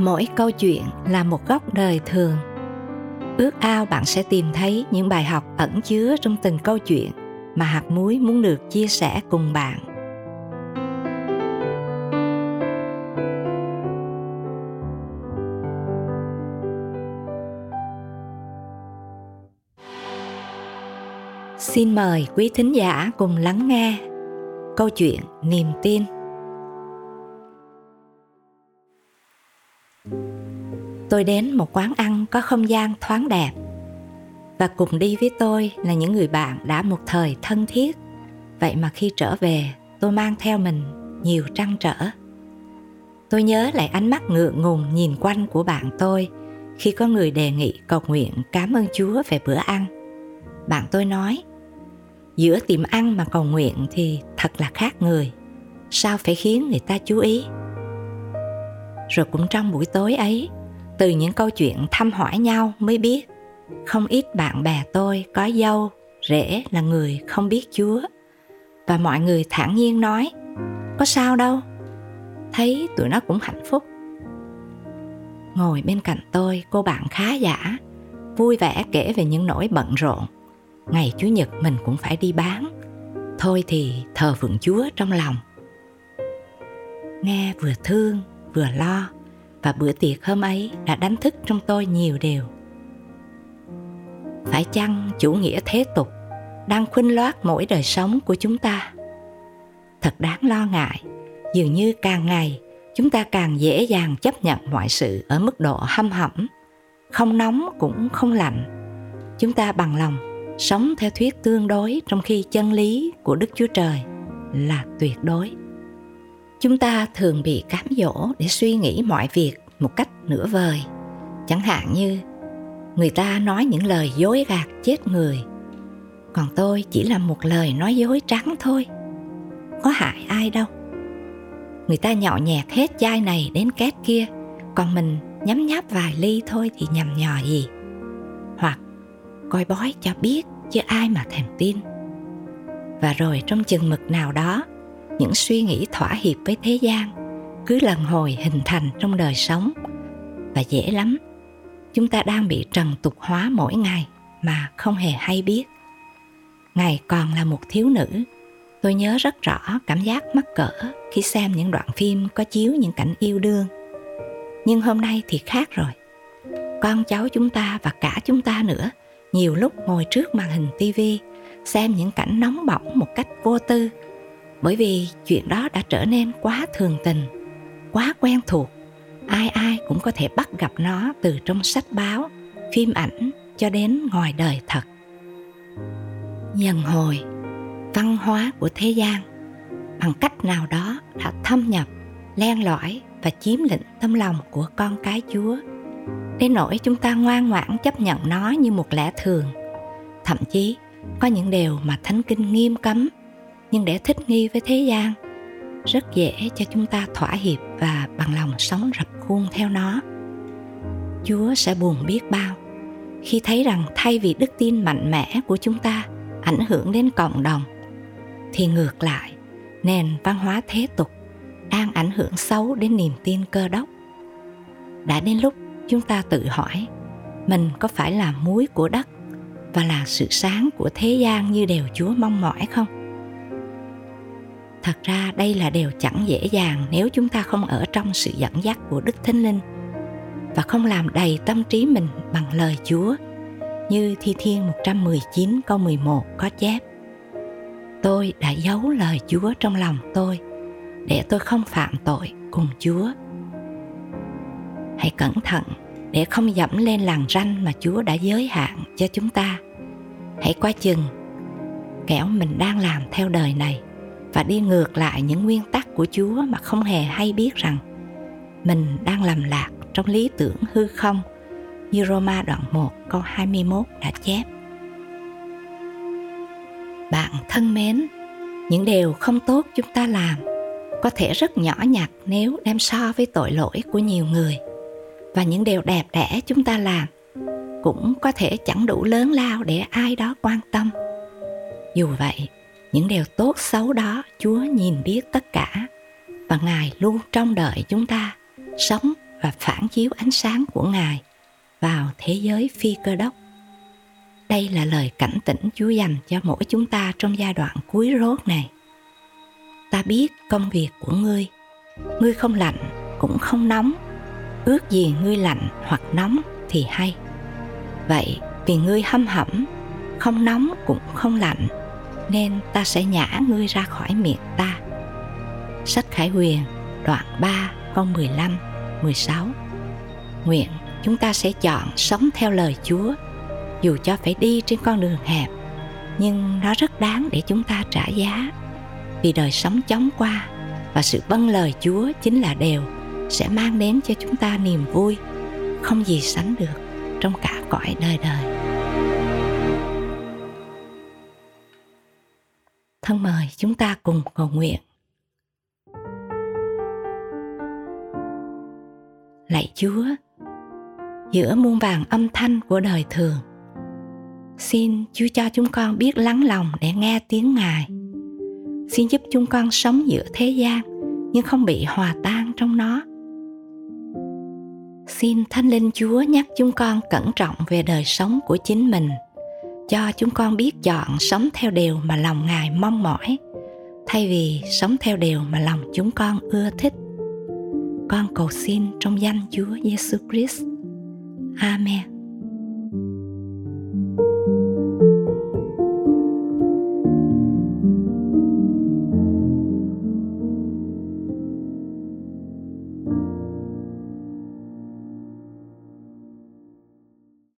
mỗi câu chuyện là một góc đời thường. Ước ao bạn sẽ tìm thấy những bài học ẩn chứa trong từng câu chuyện mà hạt muối muốn được chia sẻ cùng bạn. Xin mời quý thính giả cùng lắng nghe câu chuyện niềm tin. Tôi đến một quán ăn có không gian thoáng đẹp. Và cùng đi với tôi là những người bạn đã một thời thân thiết. Vậy mà khi trở về, tôi mang theo mình nhiều trăn trở. Tôi nhớ lại ánh mắt ngượng ngùng nhìn quanh của bạn tôi khi có người đề nghị cầu nguyện cảm ơn chúa về bữa ăn. Bạn tôi nói, giữa tiệm ăn mà cầu nguyện thì thật là khác người. Sao phải khiến người ta chú ý? Rồi cũng trong buổi tối ấy từ những câu chuyện thăm hỏi nhau mới biết, không ít bạn bè tôi có dâu, rể là người không biết chúa. Và mọi người thản nhiên nói, có sao đâu, thấy tụi nó cũng hạnh phúc. Ngồi bên cạnh tôi, cô bạn khá giả, vui vẻ kể về những nỗi bận rộn. Ngày chủ nhật mình cũng phải đi bán. Thôi thì thờ phượng chúa trong lòng. Nghe vừa thương, vừa lo và bữa tiệc hôm ấy đã đánh thức trong tôi nhiều điều. Phải chăng chủ nghĩa thế tục đang khuynh loát mỗi đời sống của chúng ta? Thật đáng lo ngại, dường như càng ngày chúng ta càng dễ dàng chấp nhận mọi sự ở mức độ hâm hẩm không nóng cũng không lạnh. Chúng ta bằng lòng sống theo thuyết tương đối trong khi chân lý của đức chúa trời là tuyệt đối chúng ta thường bị cám dỗ để suy nghĩ mọi việc một cách nửa vời. Chẳng hạn như, người ta nói những lời dối gạt chết người. Còn tôi chỉ là một lời nói dối trắng thôi. Có hại ai đâu. Người ta nhạo nhẹt hết chai này đến két kia, còn mình nhấm nháp vài ly thôi thì nhầm nhò gì. Hoặc, coi bói cho biết chứ ai mà thèm tin. Và rồi trong chừng mực nào đó những suy nghĩ thỏa hiệp với thế gian, cứ lần hồi hình thành trong đời sống. Và dễ lắm, chúng ta đang bị trần tục hóa mỗi ngày mà không hề hay biết. Ngày còn là một thiếu nữ, tôi nhớ rất rõ cảm giác mắc cỡ khi xem những đoạn phim có chiếu những cảnh yêu đương. Nhưng hôm nay thì khác rồi. Con cháu chúng ta và cả chúng ta nữa nhiều lúc ngồi trước màn hình tivi xem những cảnh nóng bỏng một cách vô tư bởi vì chuyện đó đã trở nên quá thường tình, quá quen thuộc. Ai ai cũng có thể bắt gặp nó từ trong sách báo, phim ảnh cho đến ngoài đời thật. Dần hồi, văn hóa của thế gian, bằng cách nào đó đã thâm nhập, len lỏi và chiếm lĩnh tâm lòng của con cái chúa. Đến nỗi chúng ta ngoan ngoãn chấp nhận nó như một lẽ thường. Thậm chí, có những điều mà thánh kinh nghiêm cấm nhưng để thích nghi với thế gian, rất dễ cho chúng ta thỏa hiệp và bằng lòng sống rập khuôn theo nó. Chúa sẽ buồn biết bao khi thấy rằng thay vì đức tin mạnh mẽ của chúng ta ảnh hưởng đến cộng đồng, thì ngược lại, nền văn hóa thế tục đang ảnh hưởng xấu đến niềm tin cơ đốc. Đã đến lúc chúng ta tự hỏi, mình có phải là muối của đất và là sự sáng của thế gian như đều chúa mong mỏi không? Thật ra đây là điều chẳng dễ dàng nếu chúng ta không ở trong sự dẫn dắt của đức thánh linh và không làm đầy tâm trí mình bằng lời Chúa, như Thi Thiên 119 câu 11 có chép Tôi đã giấu lời Chúa trong lòng tôi để tôi không phạm tội cùng Chúa. Hãy cẩn thận để không dẫm lên làn ranh mà Chúa đã giới hạn cho chúng ta. Hãy qua chừng, kẻo mình đang làm theo đời này và đi ngược lại những nguyên tắc của Chúa mà không hề hay biết rằng mình đang lầm lạc trong lý tưởng hư không như Roma đoạn 1 câu 21 đã chép. Bạn thân mến, những điều không tốt chúng ta làm có thể rất nhỏ nhặt nếu đem so với tội lỗi của nhiều người và những điều đẹp đẽ chúng ta làm cũng có thể chẳng đủ lớn lao để ai đó quan tâm dù vậy những điều tốt xấu đó chúa nhìn biết tất cả và ngài luôn trông đợi chúng ta sống và phản chiếu ánh sáng của Ngài vào thế giới phi cơ đốc. Đây là lời cảnh tỉnh Chúa dành cho mỗi chúng ta trong giai đoạn cuối rốt này. Ta biết công việc của ngươi, ngươi không lạnh cũng không nóng, ước gì ngươi lạnh hoặc nóng thì hay. Vậy vì ngươi hâm hẩm, không nóng cũng không lạnh, nên ta sẽ nhả ngươi ra khỏi miệng ta. Sách Khải Huyền, đoạn 3, câu 15, 16 Nguyện chúng ta sẽ chọn sống theo lời Chúa dù cho phải đi trên con đường hẹp nhưng nó rất đáng để chúng ta trả giá vì đời sống chóng qua và sự vâng lời Chúa chính là đều sẽ mang đến cho chúng ta niềm vui không gì sánh được trong cả cõi đời đời. Thân mời chúng ta cùng cầu nguyện. Lạy Chúa, giữa muôn vàng âm thanh của đời thường, xin Chúa cho chúng con biết lắng lòng để nghe tiếng Ngài. Xin giúp chúng con sống giữa thế gian nhưng không bị hòa tan trong nó. Xin Thánh Linh Chúa nhắc chúng con cẩn trọng về đời sống của chính mình, cho chúng con biết chọn sống theo điều mà lòng Ngài mong mỏi, thay vì sống theo điều mà lòng chúng con ưa thích. Con cầu xin trong danh Chúa Giêsu Christ. Amen.